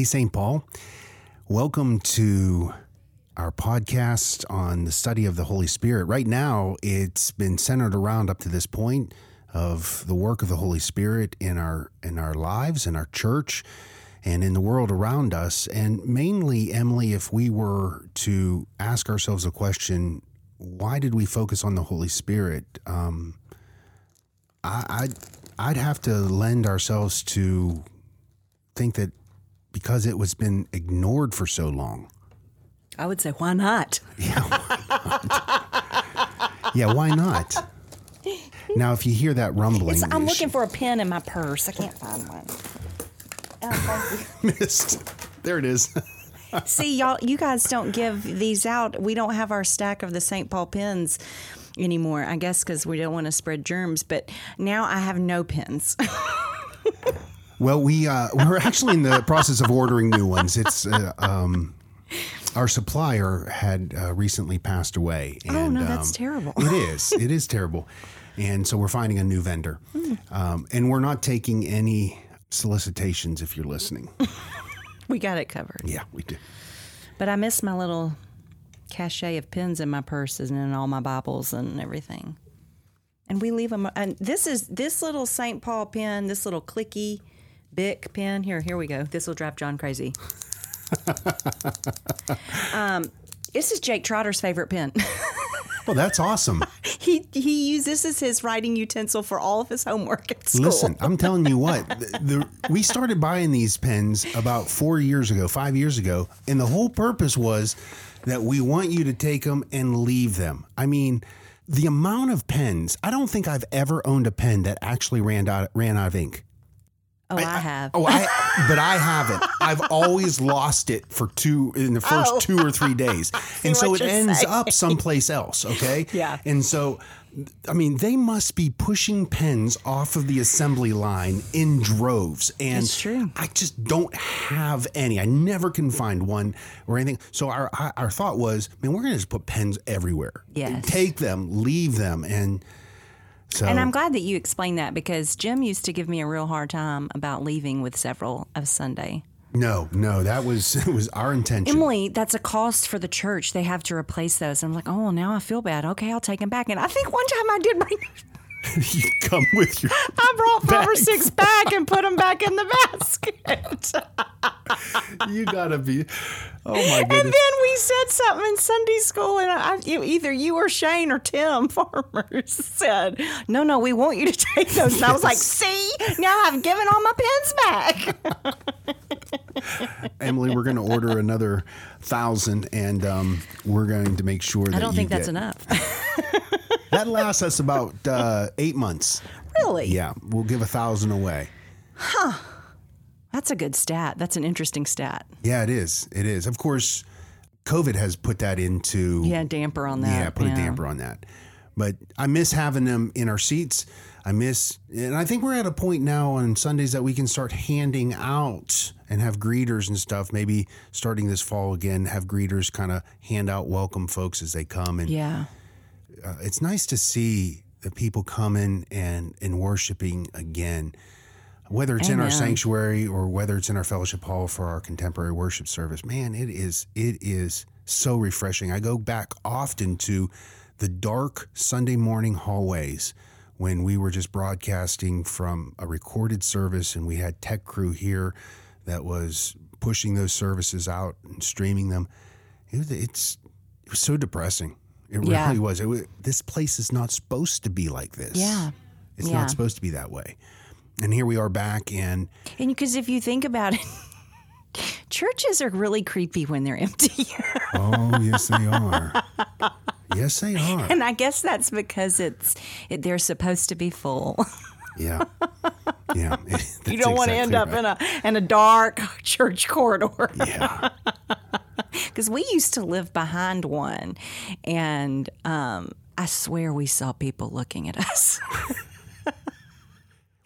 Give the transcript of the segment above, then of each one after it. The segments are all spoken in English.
Hey, St. Paul. Welcome to our podcast on the study of the Holy Spirit. Right now, it's been centered around up to this point of the work of the Holy Spirit in our in our lives, in our church, and in the world around us. And mainly, Emily, if we were to ask ourselves a question, why did we focus on the Holy Spirit? Um, I, I'd, I'd have to lend ourselves to think that because it was been ignored for so long. I would say, why not? Yeah, why not? yeah, why not? Now, if you hear that rumbling, It's, I'm looking for a pen in my purse. I can't find one. Oh, missed. There it is. See, y'all, you guys don't give these out. We don't have our stack of the St. Paul pens anymore. I guess because we don't want to spread germs. But now I have no pens. Well, we uh, we're actually in the process of ordering new ones. It's uh, um, our supplier had uh, recently passed away. And, Oh, no, that's um, terrible. It is. It is terrible. And so we're finding a new vendor, Hmm. um, and we're not taking any solicitations. If you're listening, we got it covered. yeah, we do. But I miss my little cachet of pins in my purses and in all my Bibles and everything. And we leave them. And this is this little St. Paul pen, this little clicky Bic pen. Here, here we go. This will drive John crazy. um, this is Jake Trotter's favorite pen. Well, that's awesome. he he uses this as his writing utensil for all of his homework at school. Listen, I'm telling you what, the, the, we started buying these pens about four years ago, five years ago, and the whole purpose was that we want you to take them and leave them. I mean, the amount of pens, I don't think I've ever owned a pen that actually ran out, ran out of ink. Oh, I, have. Oh, I, but I haven't. I've always lost it for two in the first Oh. two or three days, and so it ends saying. up someplace else. Okay. Yeah. And so, I mean, they must be pushing pens off of the assembly line in droves, and It's true. I just don't have any. I never can find one or anything. So our our our thought was, man, we're gonna just put pens everywhere. Yes. Take them, leave them, and so. And I'm glad that you explained that because Jim used to give me a real hard time about leaving with several of Sunday. no, no, that was it was our intention. Emily, that's a cost for the church. They have to replace those. I'm like, oh, now I feel bad. Okay, I'll take them back. And I think one time I did bring, you come with your I brought five or six back and put them back in the basket. you gotta be oh my god. and then we said something in Sunday school, and I, you- either you or Shane or Tim Farmers said, no, no, we want you to take those. And I was like, see, now I've given all my pins back. emily we're gonna order another thousand and um, we're going to make sure that I don't you think that's get- enough. That lasts us about uh, eight months really? yeah we'll give a thousand away Huh. That's a good stat. That's an interesting stat. yeah it is it is of course covid has put that into Yeah, damper on that. yeah put a damper on that but i miss having them in our seats i miss and i think we're at a point now on sundays that we can start handing out and have greeters and stuff maybe starting this fall again have greeters kind of hand out welcome folks as they come and Yeah. Uh, it's nice to see the people coming and and worshiping again whether it's in our sanctuary or whether it's in our fellowship hall for our contemporary worship service. Man it is it is so refreshing. I go back often to the dark sunday morning hallways when we were just broadcasting from a recorded service and we had tech crew here that was pushing those services out and streaming them. It it's it was so depressing it Yeah. really was. It was. This place is not supposed to be like this. Yeah. It's Yeah. not supposed to be that way. And here we are back, and And because if you think about it, churches are really creepy when they're empty. oh yes, they are. yes, they are. and I guess that's because it's it, they're supposed to be full. Yeah, yeah. you don't want to end up in a in a dark church corridor. Yeah, Because we used to live behind one, and um, I swear we saw people looking at us.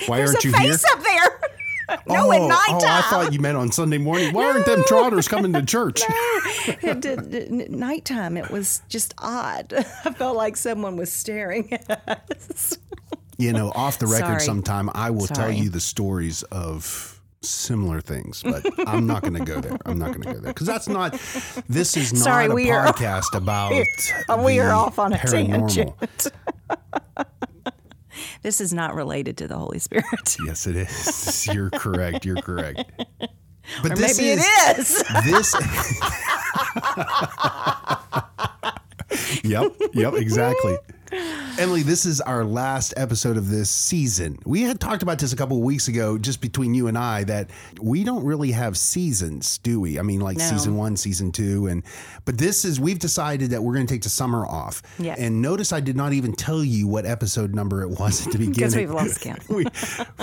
why There's aren't you here? face up there. no, oh, at oh. I thought you meant on Sunday morning. Why aren't them trotters coming to church? It did- at nighttime, it was just odd. I felt like someone was staring at us. You know, off the record, Sorry. sometime I will tell you the stories of similar things, but I'm not going to go there. I'm not going to go there because that's not. This is not Sorry, a we are- podcast about. we are off on a paranormal. tangent. This is not related to the Holy Spirit. Yes, it is. You're correct. You're correct. But Or this maybe is, it is. This. yep. Yep. Exactly. Emily, this is our last episode of this season. We had talked about this a couple of weeks ago, just between you and I, that we don't really have seasons, do we? I mean, like No. season one, season two, and but this is we've decided that we're going to take the summer off. Yeah. And notice I did not even tell you what episode number it was at the beginning. Because we've lost count. we,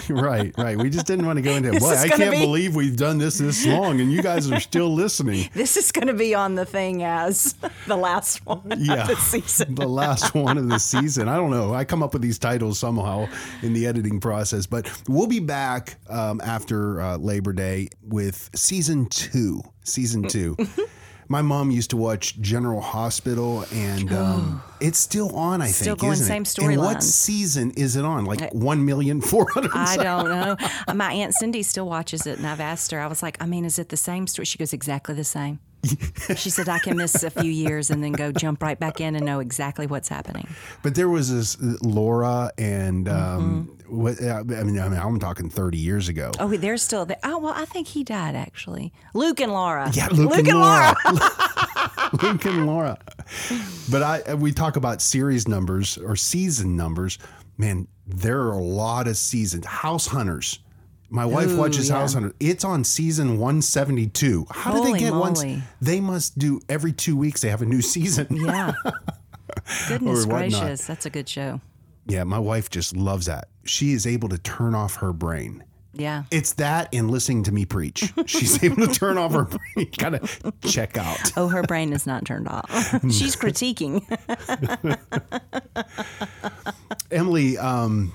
right, right. We just didn't want to go into. This Boy, I can't be- believe we've done this this long, and you guys are still listening. This is going to be on the thing as the last one Yeah, of the season. the last one of the season. I don't know. I come up with these titles somehow in the editing process, but we'll be back um, after uh, Labor Day with season two. Season two. My mom used to watch General Hospital, and um, it's still on. I think Still going, same? And what season is it on? Like one million four hundred. I don't know. My aunt Cindy still watches it, and I've asked her. I was like, I mean, is it the same story? She goes, exactly the same. She said, I can miss a few years and then go jump right back in and know exactly what's happening. But there was this Laura and um, what, I mean, I mean, I'm talking 30 years ago. Oh, they're still there. Oh, well, I think he died actually. Luke and Laura. Yeah, Luke, and, Laura. Luke and Laura. But I we talk about series numbers or season numbers. Man, there are a lot of seasons. House Hunters. My wife Ooh, watches yeah. House Hunters. It's on season 172. How do they get one? They must do every two weeks. They have a new season. Yeah. Goodness gracious, that's a good show. yeah, my wife just loves that. She is able to turn off her brain. Yeah. It's that and listening to me preach. She's able to turn off her brain, kind of check out. Oh, her brain is not turned off. She's critiquing. Emily, um,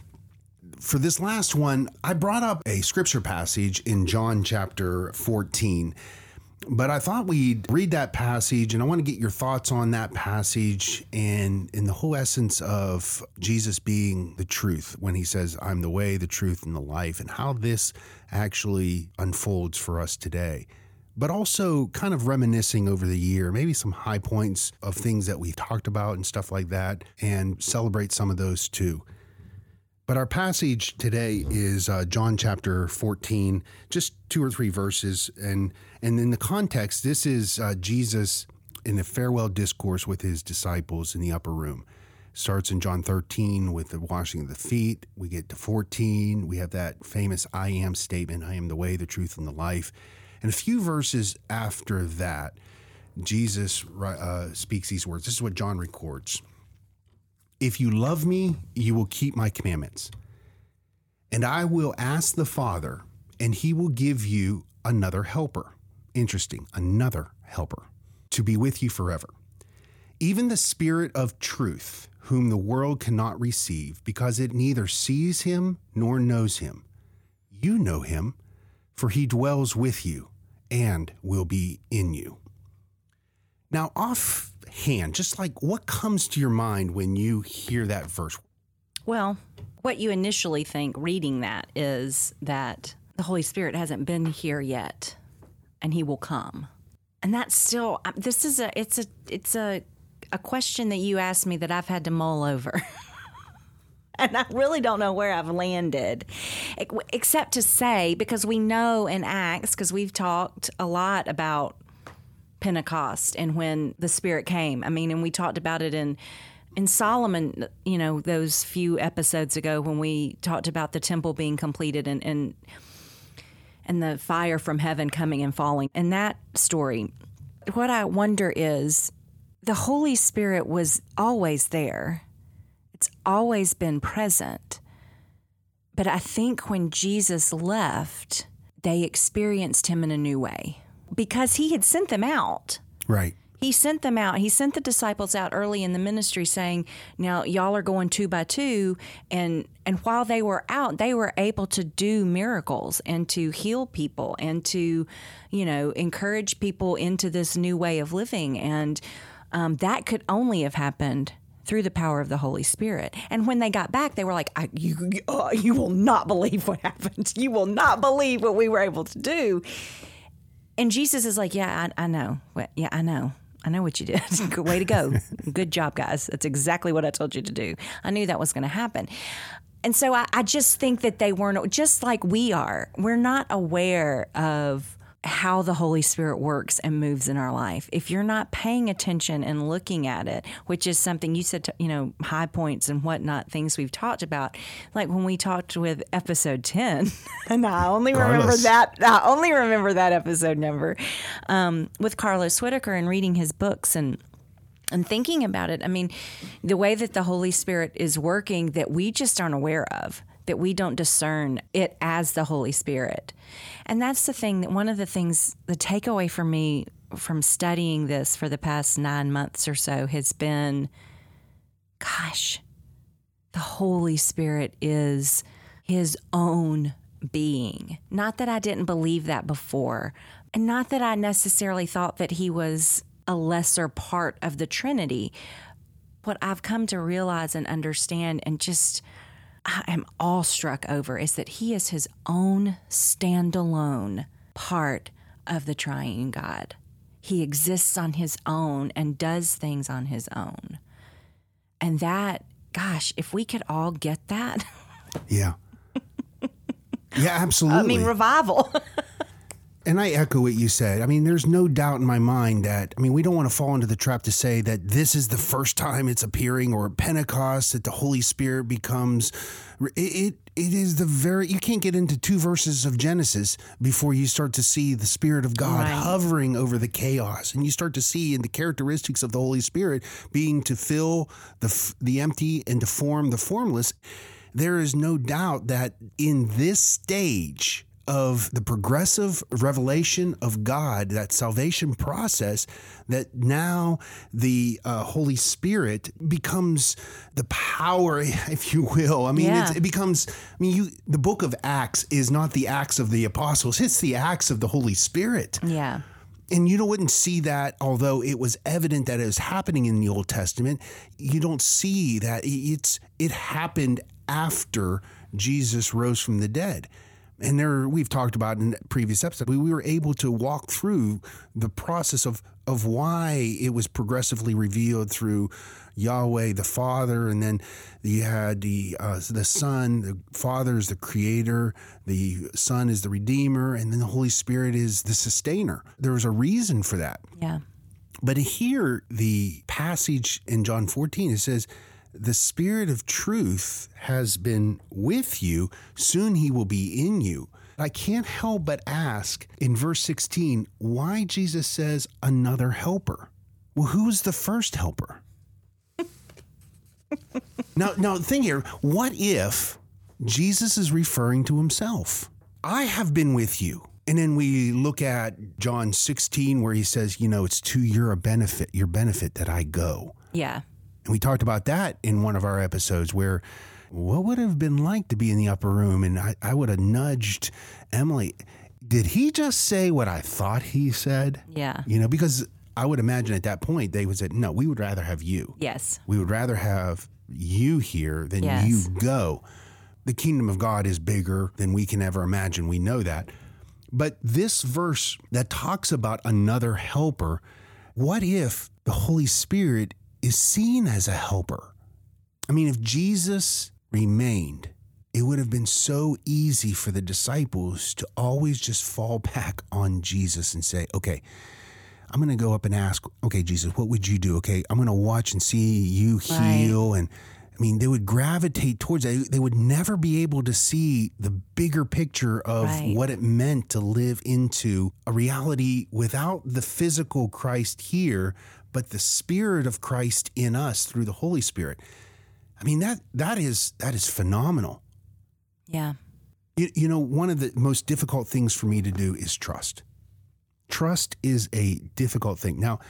for this last one, I brought up a scripture passage in John chapter 14. But I thought we'd read that passage, and I want to get your thoughts on that passage and in the whole essence of Jesus being the truth when he says, I'm the way, the truth, and the life, and how this actually unfolds for us today. But also kind of reminiscing over the year, maybe some high points of things that we've talked about and stuff like that, and celebrate some of those too. But our passage today is uh, John chapter 14, just two or three verses. And, and in the context, this is uh, Jesus in a farewell discourse with his disciples in the upper room. Starts in John 13 with the washing of the feet. We get to 14. We have that famous I am statement I am the way, the truth, and the life. And a few verses after that, Jesus uh, speaks these words. This is what John records. If you love me, you will keep my commandments. And I will ask the Father, and he will give you another helper. Interesting, another helper to be with you forever. Even the Spirit of truth, whom the world cannot receive, because it neither sees him nor knows him. You know him, for he dwells with you and will be in you. Now, offhand, just like what comes to your mind when you hear that verse? Well, what you initially think reading that is that the Holy Spirit hasn't been here yet and he will come. And that's still um, this is a it's a it's a a question that you asked me that I've had to mull over. and I really don't know where I've landed, except to say because we know in Acts because we've talked a lot about Pentecost and when the Spirit came. I mean, and we talked about it in in Solomon, you know, those few episodes ago when we talked about the temple being completed and and and the fire from heaven coming and falling. In that story, what I wonder is the Holy Spirit was always there. It's always been present. But I think when Jesus left, they experienced him in a new way because he had sent them out. Right. He sent them out. He sent the disciples out early in the ministry saying, "Now y'all are going two by two." And and while they were out, they were able to do miracles and to heal people and to, you know, encourage people into this new way of living. And um, that could only have happened through the power of the Holy Spirit. And when they got back, they were like, I, you, uh, you will not believe what happened. You will not believe what we were able to do. And Jesus is like, Yeah, I, I know. Yeah, I know. I know what you did. Good way to go. Good job, guys. That's exactly what I told you to do. I knew that was going to happen. And so I, I just think that they weren't, just like we are, we're not aware of how the Holy Spirit works and moves in our life. If you're not paying attention and looking at it, which is something you said, to, you know, high points and whatnot, things we've talked about, like when we talked with episode 10, and I only Carlos. remember that, I only remember that episode number um, with Carlos Whittaker and reading his books and and thinking about it, I mean, the way that the Holy Spirit is working that we just aren't aware of that we don't discern it as the Holy Spirit. And that's the thing that one of the things, the takeaway for me from studying this for the past nine months or so has been gosh, the Holy Spirit is his own being. Not that I didn't believe that before, and not that I necessarily thought that he was a lesser part of the Trinity. What I've come to realize and understand and just I am awestruck over is that he is his own standalone part of the triune God. He exists on his own and does things on his own. And that, gosh, if we could all get that. Yeah. Yeah, absolutely. I mean, revival. and I echo what you said. I mean, there's no doubt in my mind that, I mean, we don't want to fall into the trap to say that this is the first time it's appearing or Pentecost that the Holy Spirit becomes. It, it, it is the very, you can't get into two verses of Genesis before you start to see the Spirit of God right. hovering over the chaos. And you start to see in the characteristics of the Holy Spirit being to fill the, the empty and to form the formless. There is no doubt that in this stage, of the progressive revelation of God, that salvation process, that now the uh, Holy Spirit becomes the power, if you will. I mean, yeah. it becomes. I mean, you. The Book of Acts is not the Acts of the apostles; it's the Acts of the Holy Spirit. Yeah. And you wouldn't see that, although it was evident that it was happening in the Old Testament. You don't see that it's it happened after Jesus rose from the dead and there we've talked about in previous episodes we were able to walk through the process of of why it was progressively revealed through Yahweh the Father, and then you had the uh, the Son. The Father is the Creator, the Son is the Redeemer, and then the Holy Spirit is the Sustainer. There was a reason for that. Yeah. But here, the passage in John 14 it says the Spirit of truth has been with you. Soon he will be in you. I can't help but ask in verse 16 why Jesus says another helper. Well, who's the first helper? now, now, think here. What if Jesus is referring to himself? I have been with you. And then we look at John 16 where he says, you know, it's to your benefit, your benefit that I go. Yeah. And we talked about that in one of our episodes where what would have been like to be in the upper room? And I, I would have nudged Emily. Did he just say what I thought he said? Yeah. You know, because I would imagine at that point they would say, no, we would rather have you. Yes. We would rather have you here than yes. you go. The kingdom of God is bigger than we can ever imagine. We know that. But this verse that talks about another helper, what if the Holy Spirit is seen as a helper. I mean, if Jesus remained, it would have been so easy for the disciples to always just fall back on Jesus and say, okay, I'm going to go up and ask, okay, Jesus, what would you do? Okay, I'm going to watch and see you heal. Right. And I mean, they would gravitate towards that. They would never be able to see the bigger picture of right. what it meant to live into a reality without the physical Christ here, but the spirit of Christ in us through the Holy Spirit. I mean that that is that is phenomenal. Yeah. You, you know, one of the most difficult things for me to do is trust. Trust is a difficult thing. Now,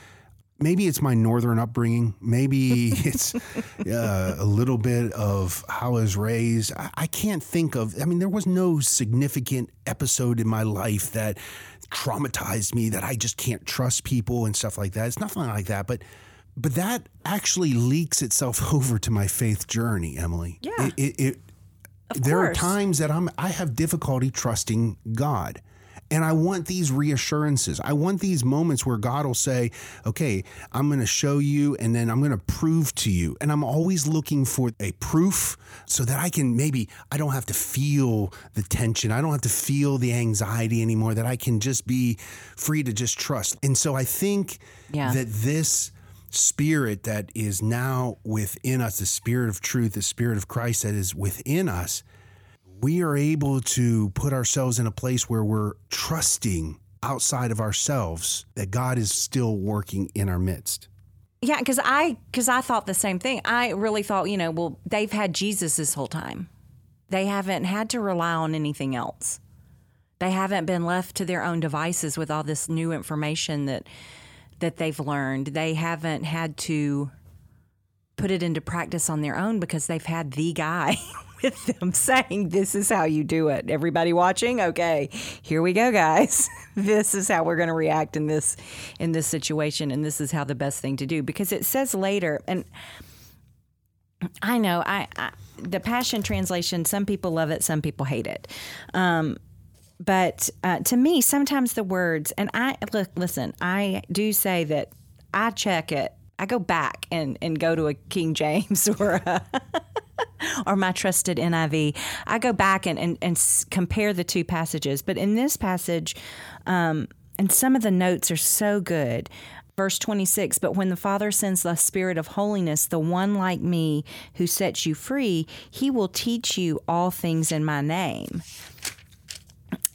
maybe it's my northern upbringing. Maybe it's uh, a little bit of how I was raised. I, I, can't think of, I mean, there was no significant episode in my life that traumatized me that I just can't trust people and stuff like that. It's nothing like that. But but that actually leaks itself over to my faith journey, Emily. Yeah. It, it, it there are times that I'm I have difficulty trusting God. And I want these reassurances. I want these moments where God will say, "Okay, I'm going to show you and then I'm going to prove to you." And I'm always looking for a proof so that I can maybe I don't have to feel the tension. I don't have to feel the anxiety anymore that I can just be free to just trust. And so I think Yeah. that this spirit that is now within us, the spirit of truth, the spirit of Christ that is within us, we are able to put ourselves in a place where we're trusting outside of ourselves that God is still working in our midst. Yeah, because I because I thought the same thing. I really thought, you know, well, they've had Jesus this whole time. They haven't had to rely on anything else. They haven't been left to their own devices with all this new information that that they've learned. They haven't had to put it into practice on their own because they've had the guy with them saying, This is how you do it. Everybody watching? Okay, here we go, guys. This is how we're gonna react in this in this situation, and this is how the best thing to do. Because it says later, and I know I, I the Passion Translation, some people love it, some people hate it. Um, but uh, to me, sometimes the words, and I look, listen, I do say that I check it. I go back and, and go to a King James or a, or my trusted NIV. I go back and, and, and compare the two passages. But in this passage, um, and some of the notes are so good. Verse 26 But when the Father sends the Spirit of holiness, the one like me who sets you free, he will teach you all things in my name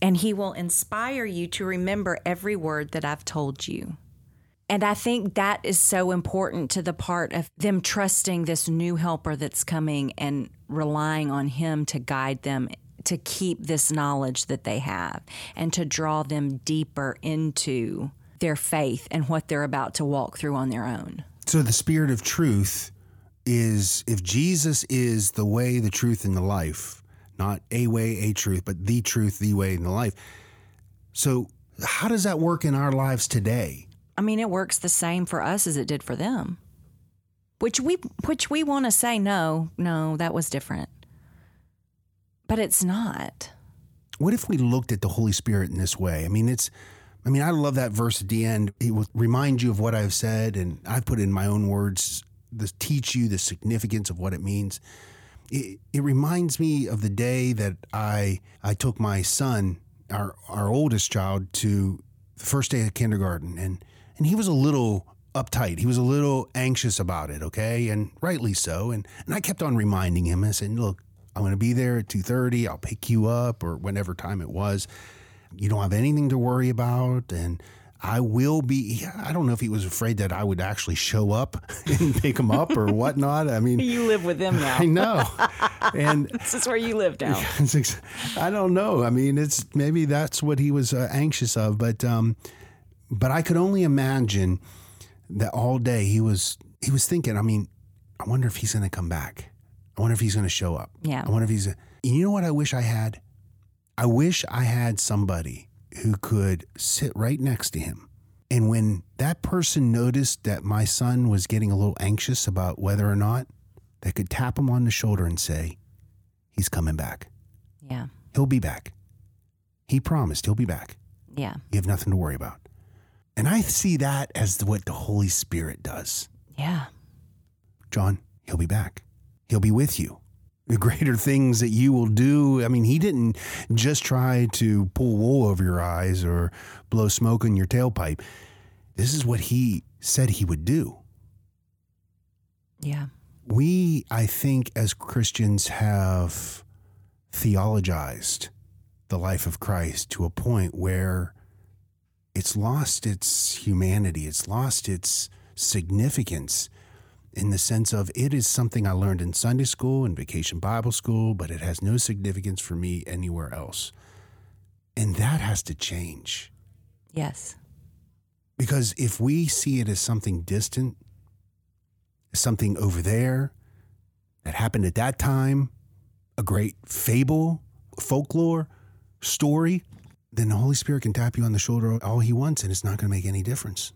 and he will inspire you to remember every word that I've told you. And I think that is so important to the part of them trusting this new helper that's coming and relying on him to guide them to keep this knowledge that they have and to draw them deeper into their faith and what they're about to walk through on their own. So the spirit of truth is if Jesus is the way, the truth, and the life, not a way, a truth, but the truth, the way, and the life. So how does that work in our lives today? I mean, it works the same for us as it did for them. Which we which we want to say no, no, that was different. But it's not. What if we looked at the Holy Spirit in this way? I mean, it's, I mean, I love that verse at the end. It will remind you of what I've said, and I've put in my own words, the teach you the significance of what it means. It, it reminds me of the day that I I took my son, our our oldest child, to the first day of kindergarten, and and he was a little uptight. He was a little anxious about it, okay, and rightly so. And and I kept on reminding him. I said, "Look, I'm going to be there at two thirty. I'll pick you up, or whenever time it was. You don't have anything to worry about, and." I will be. I don't know if he was afraid that I would actually show up and pick him up or whatnot. I mean, You live with them now. I know. And this is where you live now. I don't know. I mean, it's maybe that's what he was uh, anxious of, but um, but I could only imagine that all day he was he was thinking. I mean, I wonder if he's going to come back. I wonder if he's going to show up. Yeah. I wonder if he's. You know what? I wish I had. I wish I had somebody who could sit right next to him. And when that person noticed that my son was getting a little anxious about whether or not, they could tap him on the shoulder and say, He's coming back. Yeah. He'll be back. He promised he'll be back. Yeah. You have nothing to worry about. And I see that as what the Holy Spirit does. Yeah. John, he'll be back. He'll be with you. The greater things that you will do. I mean, he didn't just try to pull wool over your eyes or blow smoke in your tailpipe. This is what he said he would do. Yeah. We, I think, as Christians, have theologized the life of Christ to a point where it's lost its humanity, it's lost its significance in the sense of it is something I learned in Sunday school and vacation Bible school, but it has no significance for me anywhere else. And that has to change. Yes. Because if we see it as something distant, something over there that happened at that time, a great fable, folklore, story, then the Holy Spirit can tap you on the shoulder all he wants and it's not going to make any difference.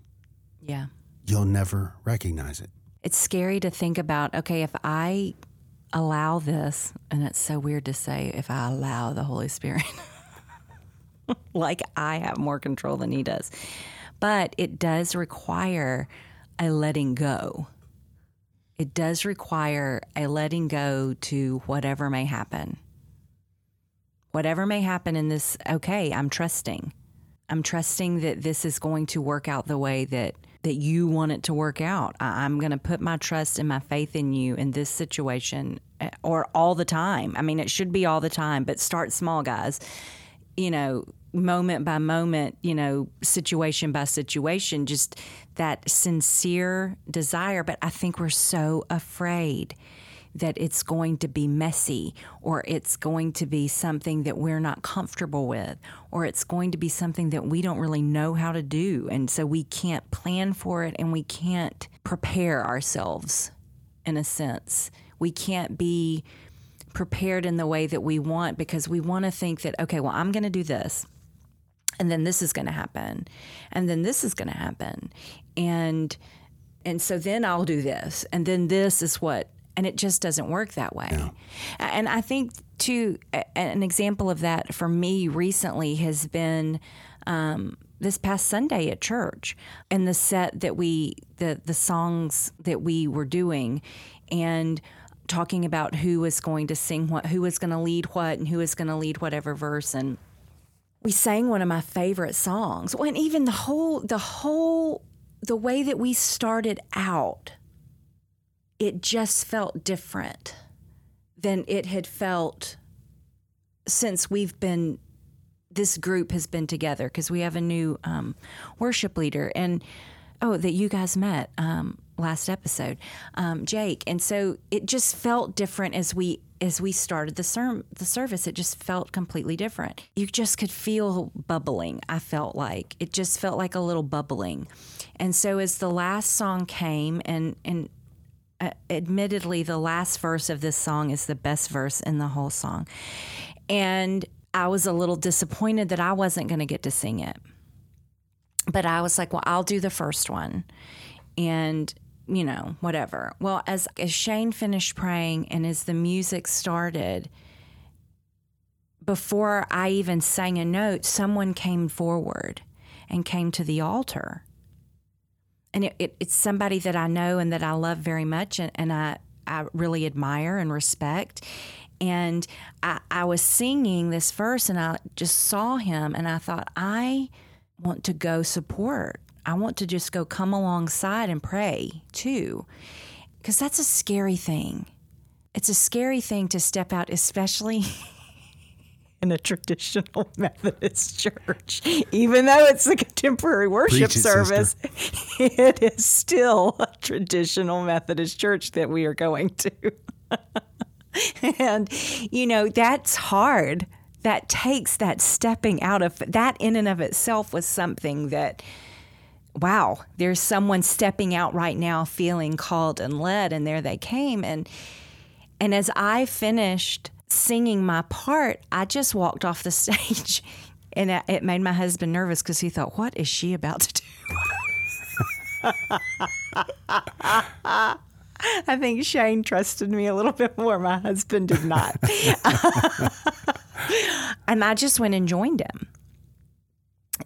Yeah. you'll never recognize it. It's scary to think about, okay, if I allow this, and it's so weird to say, if I allow the Holy Spirit, like I have more control than He does. But it does require a letting go. It does require a letting go to whatever may happen. Whatever may happen in this, okay, I'm trusting. I'm trusting that this is going to work out the way that that you want it to work out. I, I'm going to put my trust and my faith in you in this situation eh, or all the time. I mean, it should be all the time, but start small, guys. You know, moment by moment, you know, situation by situation, just that sincere desire. But I think we're so afraid that it's going to be messy or it's going to be something that we're not comfortable with or it's going to be something that we don't really know how to do. And so we can't plan for it and we can't prepare ourselves in a sense. We can't be prepared in the way that we want because we want to think that, okay, well, I'm going to do this and then this is going to happen and then this is going to happen and and so then I'll do this and then this is what and it just doesn't work that way. And I think too an example of that for me recently has been um, this past Sunday at church and the set that we the the songs that we were doing and talking about who was going to sing what who was going to lead what and who was going to lead whatever verse. And we sang one of my favorite songs. When even the whole the whole the way that we started out it just felt different than it had felt since we've been this group has been together because we have a new um, worship leader and oh that you guys met um, last episode um, jake. And so it just felt different as we as we started the, ser- the service. It just felt completely different. You just could feel bubbling i felt like. It just felt like a little bubbling. And so as the last song came and and uh, admittedly, the last verse of this song is the best verse in the whole song. And I was a little disappointed that I wasn't going to get to sing it. But I was like, well, I'll do the first one. And, you know, whatever. Well, as, as Shane finished praying and as the music started, before I even sang a note, someone came forward and came to the altar and it, it, it's somebody that I know and that I love very much, and, and I I really admire and respect. And I, I was singing this verse, and I just saw him, and I thought, I want to go support. I want to just go come alongside and pray too, because that's a scary thing. It's a scary thing to step out, especially in a traditional Methodist church. Even though it's a contemporary worship service, it is still a traditional Methodist church that we are going to. and, you know, that's hard. That takes that stepping out of that in and of itself was something that wow, there's someone stepping out right now feeling called and led and there they came and and as I finished singing my part, I just walked off the stage and it made my husband nervous because he thought, what is she about to do? I think Shane trusted me a little bit more. My husband did not. and I just went and joined him.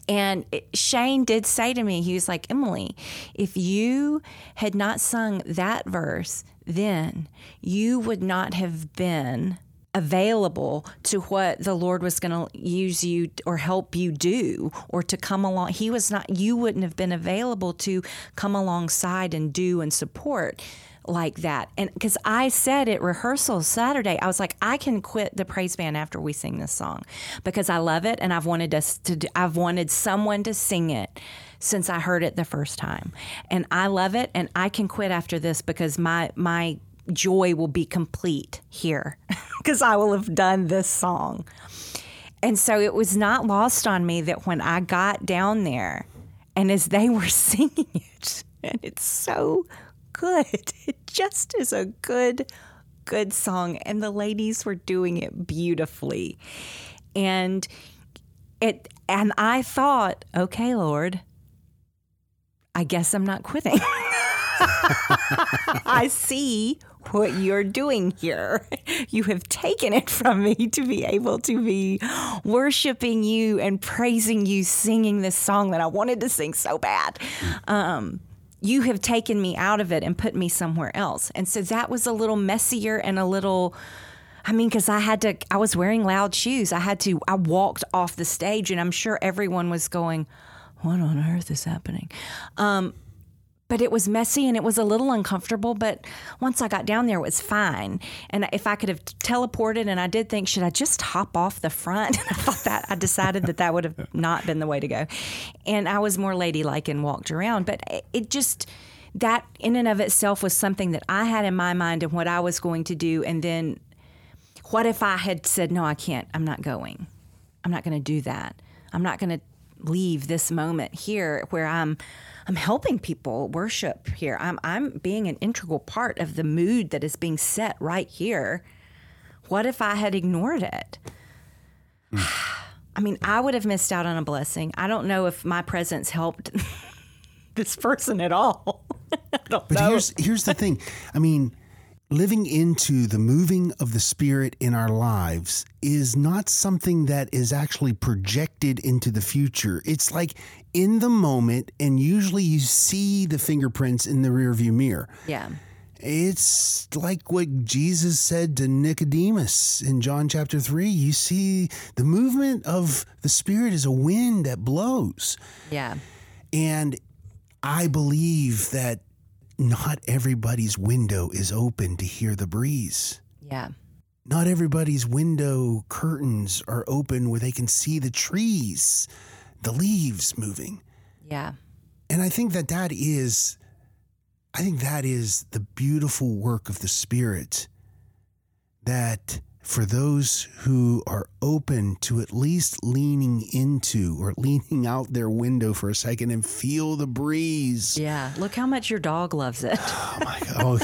And Shane did say to me, he was like, Emily, if you had not sung that verse then, you would not have been available to what the Lord was going to use you or help you do or to come along. He was not, you wouldn't have been available to come alongside and do and support like that. And because I said at rehearsal Saturday, I was like, I can quit the praise band after we sing this song because I love it and I've wanted us to, I've wanted someone to sing it since I heard it the first time. And I love it and I can quit after this because my my joy will be complete here because I will have done this song. And so it was not lost on me that when I got down there and as they were singing it, and it's so good, it just is a good, good song. And the ladies were doing it beautifully. And it, and I thought, okay, Lord, I guess I'm not quitting. I see what you're doing here. You have taken it from me to be able to be worshiping you and praising you, singing this song that I wanted to sing so bad. Um, you have taken me out of it and put me somewhere else. And so that was a little messier and a little. I mean, because I had to, I was wearing loud shoes. I had to, I walked off the stage, and I'm sure everyone was going, What on earth is happening? Um, but it was messy and it was a little uncomfortable. But once I got down there, it was fine. And if I could have teleported, and I did think, should I just hop off the front? I thought that I decided that that would have not been the way to go. And I was more ladylike and walked around. But it just that in and of itself was something that I had in my mind and what I was going to do. And then what if I had said, no, I can't, I'm not going. I'm not going to do that. I'm not going to leave this moment here where I'm I'm helping people worship here. I'm I'm being an integral part of the mood that is being set right here. What if I had ignored it? Hmm. I mean, I would have missed out on a blessing. I don't know if my presence helped this person at all. but know. here's here's the thing. I mean, living into the moving of the Spirit in our lives is not something that is actually projected into the future. It's like in the moment, and usually you see the fingerprints in the rearview mirror. Yeah. It's like what Jesus said to Nicodemus in John chapter 3. You see, the movement of the Spirit is a wind that blows. Yeah. And I believe that not everybody's window is open to hear the breeze. Yeah. Not everybody's window curtains are open where they can see the trees, the leaves moving. Yeah. And I think that that is I think that is the beautiful work of the spirit that for those who are open to at least leaning into or leaning out their window for a second and feel the breeze. Yeah. Look how much your dog loves it. Oh my God.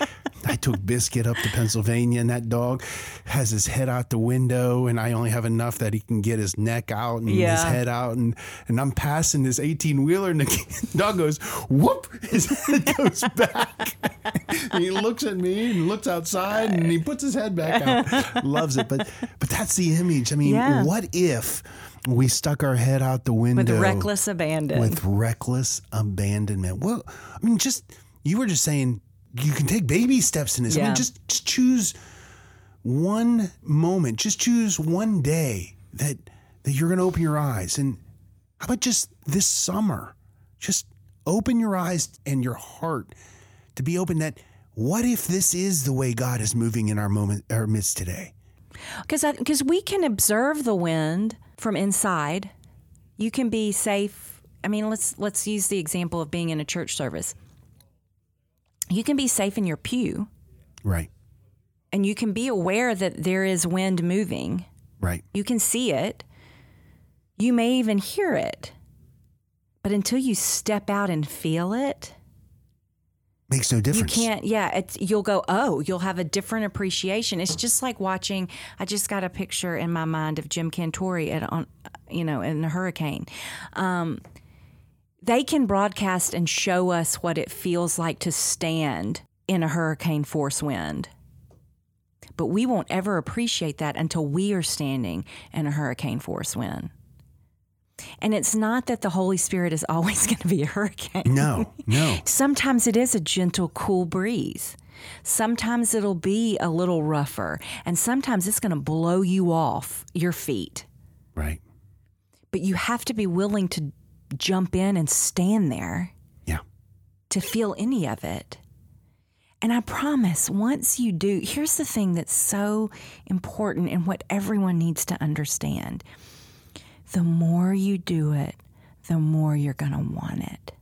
Oh, I took Biscuit up to Pennsylvania, and that dog has his head out the window, and I only have enough that he can get his neck out and yeah. his head out, and and I'm passing this 18 wheeler, and the dog goes whoop, his head goes back, and he looks at me and looks outside, and he puts his head back out. Loves it, but but that's the image. I mean, yeah. what if? we stuck our head out the window with reckless abandon. With reckless abandonment. Well, I mean, just you were just saying you can take baby steps in this. Yeah. I mean, just, just choose one moment, just choose one day that that you're going to open your eyes. And how about just this summer? Just open your eyes and your heart to be open that what if this is the way God is moving in our moment our midst today? Because because we can observe the wind from inside. You can be safe. I mean, let's let's use the example of being in a church service you can be safe in your pew. Right. And you can be aware that there is wind moving. Right. You can see it. You may even hear it. But until you step out and feel it, makes no difference. You can't. Yeah, it's, you'll go. Oh, you'll have a different appreciation. It's just like watching. I just got a picture in my mind of Jim Cantore at on, you know, in a hurricane. Um, they can broadcast and show us what it feels like to stand in a hurricane force wind. But we won't ever appreciate that until we are standing in a hurricane force wind. And it's not that the Holy Spirit is always going to be a hurricane. No, no. Sometimes it is a gentle, cool breeze. Sometimes it'll be a little rougher. And sometimes it's going to blow you off your feet. Right. But you have to be willing to jump in and stand there. Yeah. To feel any of it. And I promise, once you do, here's the thing that's so important and what everyone needs to understand the more you do it, the more you're going to want it.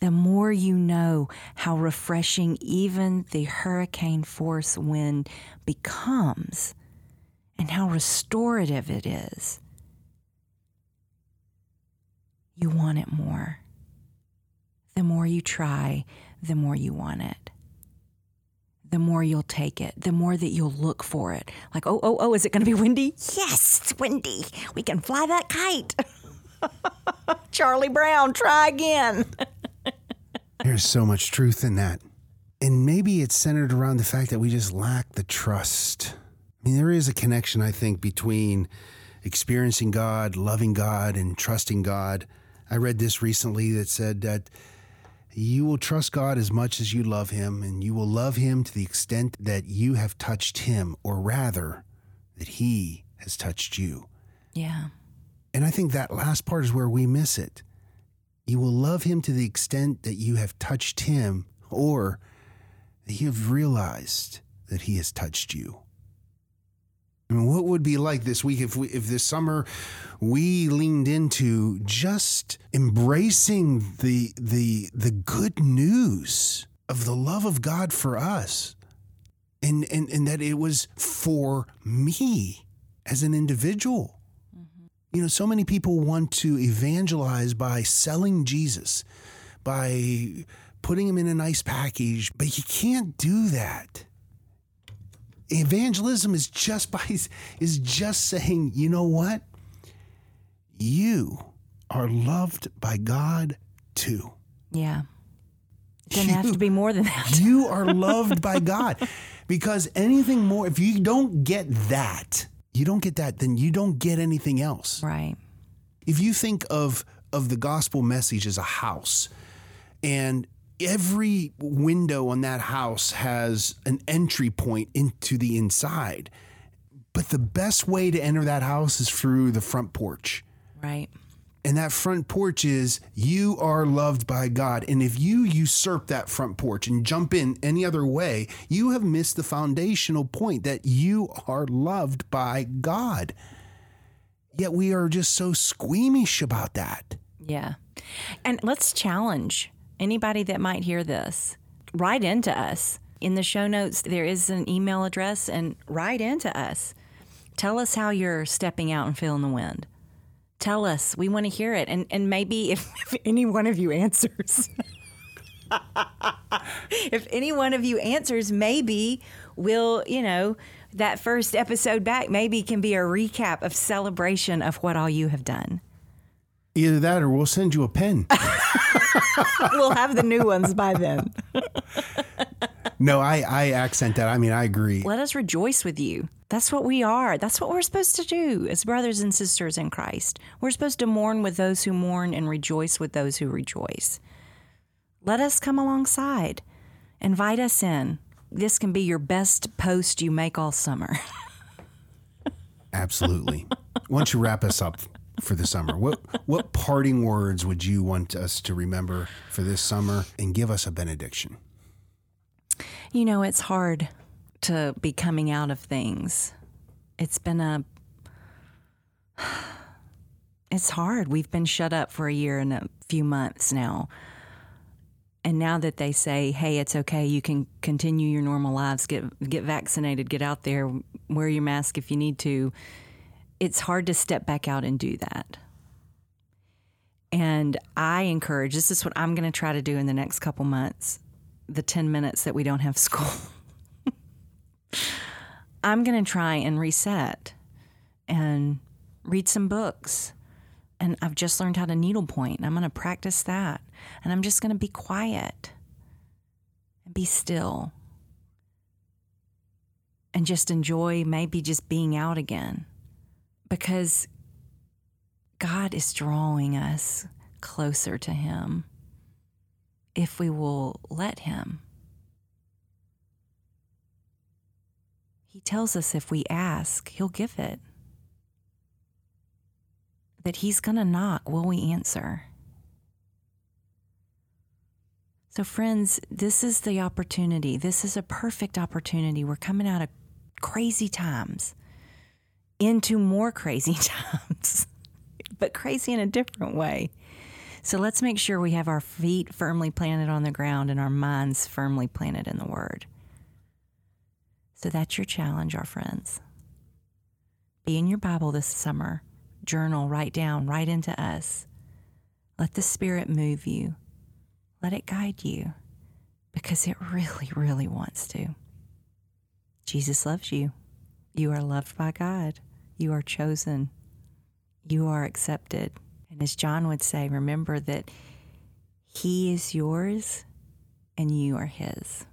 The more you know how refreshing even the hurricane force wind becomes and how restorative it is you want it more. The more you try, the more you want it. The more you'll take it, the more that you'll look for it. Like, oh, oh, oh, is it going to be windy? Yes, it's windy. We can fly that kite. Charlie Brown, try again. There's so much truth in that. And maybe it's centered around the fact that we just lack the trust. I mean, there is a connection, I think, between experiencing God, loving God, and trusting God. I read this recently that said that you will trust God as much as you love Him, and you will love Him to the extent that you have touched Him, or rather, that He has touched you. Yeah. And I think that last part is where we miss it. You will love Him to the extent that you have touched Him, or that you have realized that He has touched you. I mean, what would be like this week if we, if this summer we leaned into just embracing the the the good news of the love of God for us, and and and that it was for me as an individual. Mm-hmm. You know, so many people want to evangelize by selling Jesus, by putting him in a nice package, but you can't do that evangelism is just by is just saying you know what you are loved by god too Yeah. Doesn't have to be more than that. you are loved by god because anything more if you don't get that you don't get that then you don't get anything else Right. if you think of of the gospel message as a house and every window on that house has an entry point into the inside but the best way to enter that house is through the front porch Right. and that front porch is you are loved by God. And if you usurp that front porch and jump in any other way, you have missed the foundational point that you are loved by God. Yet we are just so squeamish about that. Yeah. And let's challenge anybody that might hear this. Write into us. In the show notes, there is an email address and write into us. Tell us how you're stepping out and feeling the wind. Tell us. We want to hear it. And and maybe if, if any one of you answers. if any one of you answers, maybe we'll, you know, that first episode back maybe can be a recap of celebration of what all you have done. Either that or we'll send you a pen. we'll have the new ones by then. no, I, I accent that. I mean, I agree. Let us rejoice with you. That's what we are. That's what we're supposed to do as brothers and sisters in Christ. We're supposed to mourn with those who mourn and rejoice with those who rejoice. Let us come alongside. Invite us in. This can be your best post you make all summer. Absolutely. Why don't you wrap us up for the summer? What what parting words would you want us to remember for this summer and give us a benediction? You know, it's hard to be coming out of things. It's been a it's hard. We've been shut up for a year and a few months now. And now that they say, "Hey, it's okay. You can continue your normal lives. Get get vaccinated. Get out there. Wear your mask if you need to." It's hard to step back out and do that. And I encourage. This is what I'm going to try to do in the next couple months. The 10 minutes that we don't have school. I'm going to try and reset and read some books. And I've just learned how to needlepoint. I'm going to practice that. And I'm just going to be quiet and be still and just enjoy maybe just being out again because God is drawing us closer to Him if we will let Him. He tells us if we ask, He'll give it. That He's going to knock, will we answer? So, friends, this is the opportunity. This is a perfect opportunity. We're coming out of crazy times into more crazy times, but crazy in a different way. So let's make sure we have our feet firmly planted on the ground and our minds firmly planted in the Word. So that's your challenge, our friends. Be in your Bible this summer. Journal, write down, write into us. Let the Spirit move you. Let it guide you because it really, really wants to. Jesus loves you. You are loved by God. You are chosen. You are accepted. And as John would say, remember that He is yours and you are His.